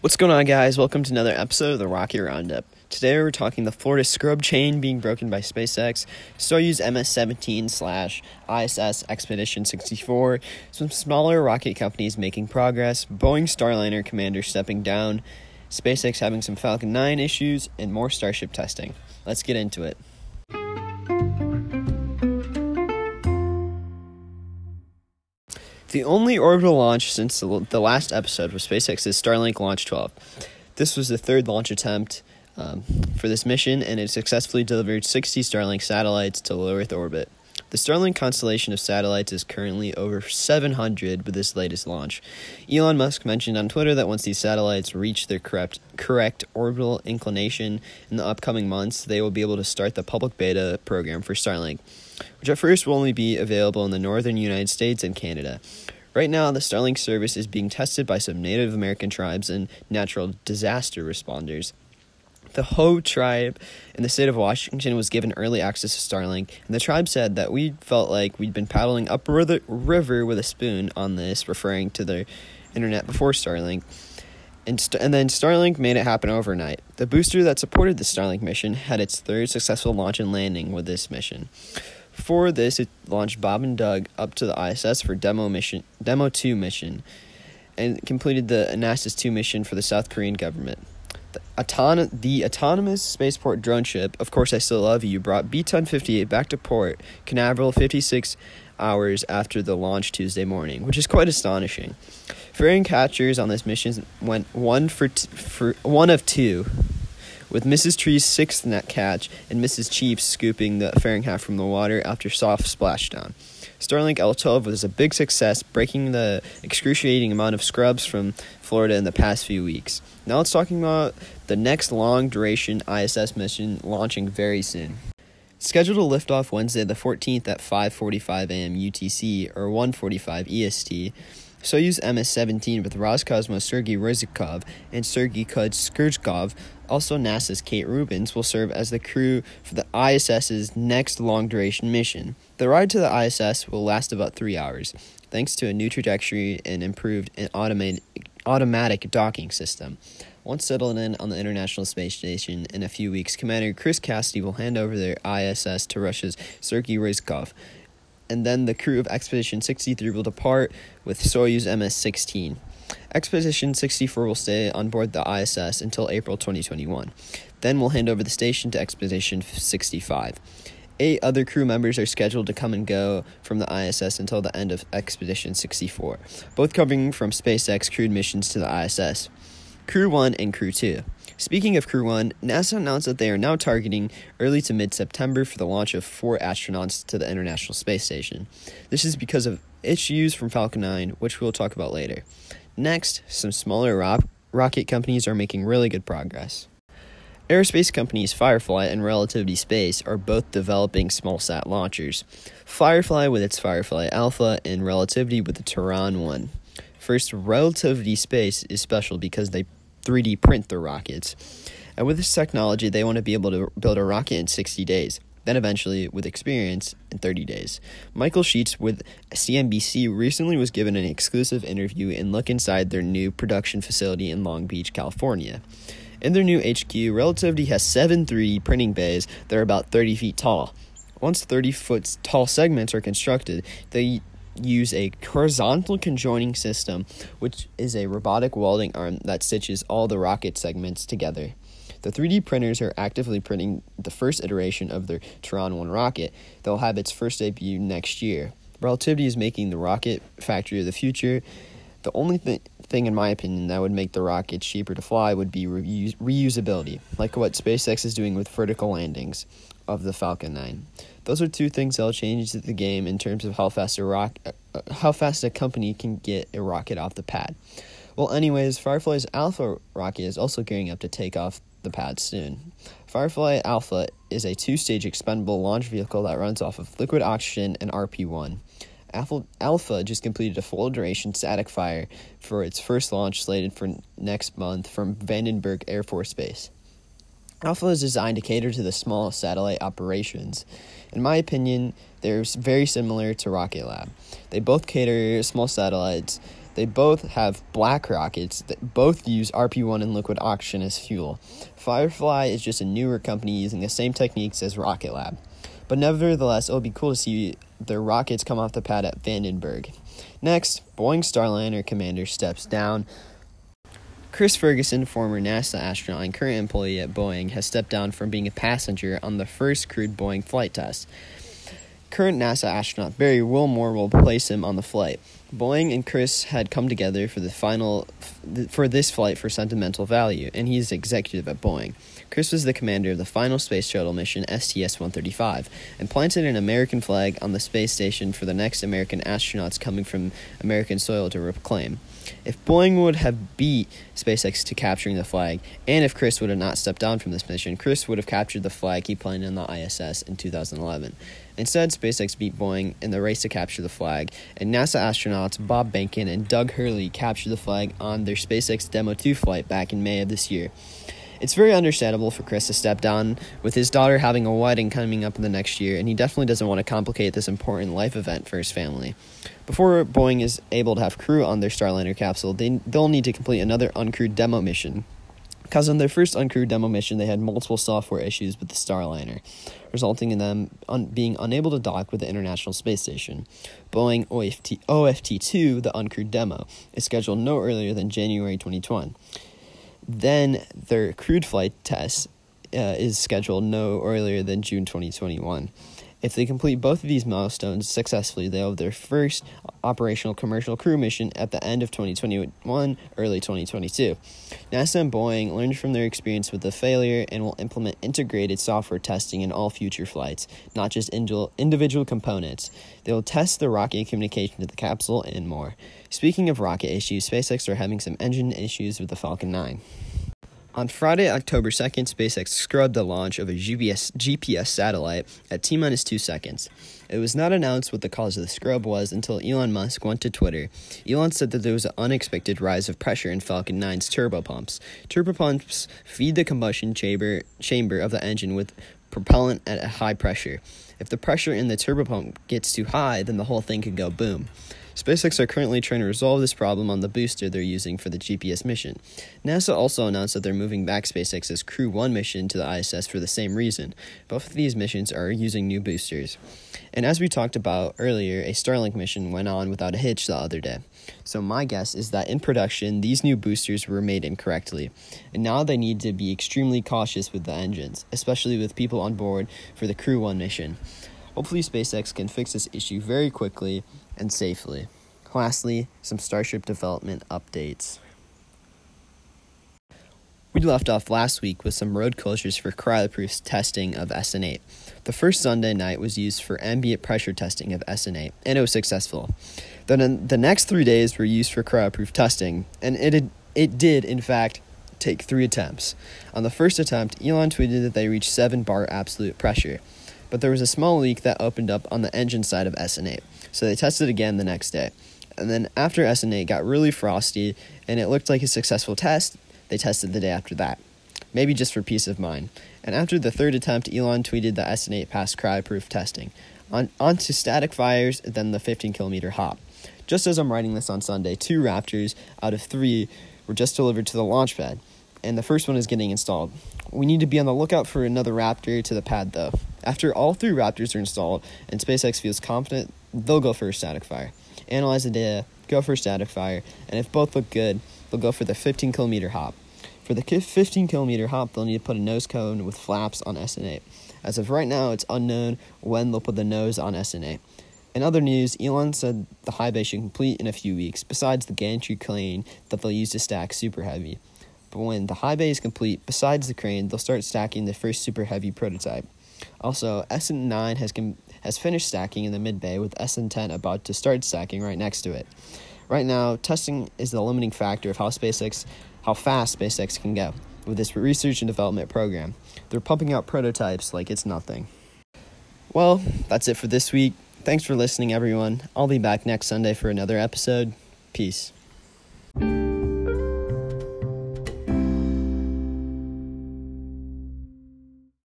What's going on, guys? Welcome to another episode of the Rocket Roundup. Today we're talking the Florida scrub chain being broken by SpaceX, Soyuz MS-17 slash ISS Expedition 64, some smaller rocket companies making progress, Boeing Starliner commander stepping down, SpaceX having some Falcon 9 issues, and more Starship testing. Let's get into it. The only orbital launch since the last episode was SpaceX's Starlink Launch 12. This was the third launch attempt um, for this mission, and it successfully delivered 60 Starlink satellites to low Earth orbit. The Starlink constellation of satellites is currently over 700 with this latest launch. Elon Musk mentioned on Twitter that once these satellites reach their correct, correct orbital inclination in the upcoming months, they will be able to start the public beta program for Starlink which at first will only be available in the northern United States and Canada. Right now, the Starlink service is being tested by some Native American tribes and natural disaster responders. The Hoh tribe in the state of Washington was given early access to Starlink, and the tribe said that we felt like we'd been paddling up the river with a spoon on this, referring to the internet before Starlink. And, st- and then Starlink made it happen overnight. The booster that supported the Starlink mission had its third successful launch and landing with this mission. For this, it launched Bob and Doug up to the ISS for demo mission, demo two mission, and completed the Anasis two mission for the South Korean government. The, the autonomous spaceport drone ship, of course, I still love you, brought B-10 58 back to port Canaveral 56 hours after the launch Tuesday morning, which is quite astonishing. Fairing catchers on this mission went one for, t- for one of two with Ms. Tree's sixth net catch and Ms. Chief scooping the fairing half from the water after soft splashdown. Starlink L12 was a big success, breaking the excruciating amount of scrubs from Florida in the past few weeks. Now let's talk about the next long duration ISS mission launching very soon. Scheduled to lift off Wednesday the 14th at 5:45 a.m. UTC or 1:45 EST. Soyuz MS-17 with Roscosmos Sergei Ryzhikov and Sergei Kud-Sverchkov also, NASA's Kate Rubins will serve as the crew for the ISS's next long duration mission. The ride to the ISS will last about three hours, thanks to a new trajectory and improved and automated, automatic docking system. Once settled in on the International Space Station in a few weeks, Commander Chris Cassidy will hand over their ISS to Russia's Sergei Ryzhikov, and then the crew of Expedition 63 will depart with Soyuz MS 16. Expedition 64 will stay on board the ISS until April 2021. Then we'll hand over the station to Expedition 65. Eight other crew members are scheduled to come and go from the ISS until the end of Expedition 64, both coming from SpaceX crewed missions to the ISS. Crew 1 and Crew 2. Speaking of Crew 1, NASA announced that they are now targeting early to mid September for the launch of four astronauts to the International Space Station. This is because of issues from Falcon 9, which we'll talk about later. Next, some smaller ro- rocket companies are making really good progress. Aerospace companies Firefly and Relativity Space are both developing small sat launchers. Firefly with its Firefly Alpha and Relativity with the Terran 1. First, Relativity Space is special because they 3D print their rockets. And with this technology, they want to be able to build a rocket in 60 days then eventually with experience in 30 days. Michael Sheetz with CNBC recently was given an exclusive interview and look inside their new production facility in Long Beach, California. In their new HQ, Relativity has seven 3D printing bays that are about 30 feet tall. Once 30 foot tall segments are constructed, they use a horizontal conjoining system, which is a robotic welding arm that stitches all the rocket segments together. The 3D printers are actively printing the first iteration of their Terran 1 rocket that will have its first debut next year. Relativity is making the rocket factory of the future. The only th- thing, in my opinion, that would make the rocket cheaper to fly would be reusability, like what SpaceX is doing with vertical landings of the Falcon 9. Those are two things that'll change the game in terms of how fast a rock, uh, how fast a company can get a rocket off the pad. Well, anyways, Firefly's Alpha rocket is also gearing up to take off the pad soon. Firefly Alpha is a two stage expendable launch vehicle that runs off of liquid oxygen and RP 1. Alpha just completed a full duration static fire for its first launch slated for next month from Vandenberg Air Force Base. Alpha is designed to cater to the small satellite operations. In my opinion, they're very similar to Rocket Lab. They both cater small satellites They both have black rockets that both use RP1 and liquid oxygen as fuel. Firefly is just a newer company using the same techniques as Rocket Lab. But nevertheless, it'll be cool to see their rockets come off the pad at Vandenberg. Next, Boeing Starliner commander steps down. Chris Ferguson, former NASA astronaut and current employee at Boeing, has stepped down from being a passenger on the first crewed Boeing flight test. Current NASA astronaut Barry Wilmore will replace him on the flight. Boeing and Chris had come together for the final for this flight for sentimental value, and he's executive at Boeing. Chris was the commander of the final space shuttle mission STS-135 and planted an American flag on the space station for the next American astronauts coming from American soil to reclaim. If Boeing would have beat SpaceX to capturing the flag, and if Chris would have not stepped down from this mission, Chris would have captured the flag he planted on the ISS in 2011. Instead, SpaceX beat Boeing in the race to capture the flag, and NASA astronauts Bob Behnken and Doug Hurley captured the flag on their SpaceX Demo 2 flight back in May of this year. It's very understandable for Chris to step down with his daughter having a wedding coming up in the next year, and he definitely doesn't want to complicate this important life event for his family. Before Boeing is able to have crew on their Starliner capsule, they, they'll need to complete another uncrewed demo mission. Because on their first uncrewed demo mission, they had multiple software issues with the Starliner, resulting in them un- being unable to dock with the International Space Station. Boeing OFT- OFT 2, the uncrewed demo, is scheduled no earlier than January 2021. Then their crewed flight test uh, is scheduled no earlier than June 2021. If they complete both of these milestones successfully, they'll have their first operational commercial crew mission at the end of 2021, early 2022. NASA and Boeing learned from their experience with the failure and will implement integrated software testing in all future flights, not just individual components. They will test the rocket communication to the capsule and more. Speaking of rocket issues, SpaceX are having some engine issues with the Falcon 9. On Friday, October 2nd, SpaceX scrubbed the launch of a GPS, GPS satellite at T minus two seconds. It was not announced what the cause of the scrub was until Elon Musk went to Twitter. Elon said that there was an unexpected rise of pressure in Falcon 9's turbopumps. Turbopumps feed the combustion chamber, chamber of the engine with propellant at a high pressure. If the pressure in the turbopump gets too high, then the whole thing could go boom. SpaceX are currently trying to resolve this problem on the booster they're using for the GPS mission. NASA also announced that they're moving back SpaceX's Crew 1 mission to the ISS for the same reason. Both of these missions are using new boosters. And as we talked about earlier, a Starlink mission went on without a hitch the other day. So my guess is that in production, these new boosters were made incorrectly, and now they need to be extremely cautious with the engines, especially with people on board for the Crew 1 mission. Hopefully, SpaceX can fix this issue very quickly and safely. Lastly, some Starship development updates. We left off last week with some road closures for cryoproof testing of SN8. The first Sunday night was used for ambient pressure testing of SN8, and it was successful. Then the next three days were used for cryoproof testing, and it, it did, in fact, take three attempts. On the first attempt, Elon tweeted that they reached 7 bar absolute pressure but there was a small leak that opened up on the engine side of SN8. So they tested again the next day. And then after SN8 got really frosty and it looked like a successful test, they tested the day after that. Maybe just for peace of mind. And after the third attempt, Elon tweeted that SN8 passed cryoproof testing. On, on to static fires, then the 15 kilometer hop. Just as I'm writing this on Sunday, two Raptors out of three were just delivered to the launch pad, and the first one is getting installed. We need to be on the lookout for another Raptor to the pad, though. After all three Raptors are installed and SpaceX feels confident, they'll go for a static fire. Analyze the data, go for a static fire, and if both look good, they'll go for the 15 kilometer hop. For the 15 kilometer hop, they'll need to put a nose cone with flaps on SN8. As of right now, it's unknown when they'll put the nose on SN8. In other news, Elon said the high bay should complete in a few weeks, besides the gantry crane that they'll use to stack Super Heavy. But when the high bay is complete, besides the crane, they'll start stacking the first Super Heavy prototype. Also, SN9 has com- has finished stacking in the mid bay with SN10 about to start stacking right next to it. Right now, testing is the limiting factor of how SpaceX how fast SpaceX can go with this research and development program. They're pumping out prototypes like it's nothing. Well, that's it for this week. Thanks for listening everyone. I'll be back next Sunday for another episode. Peace.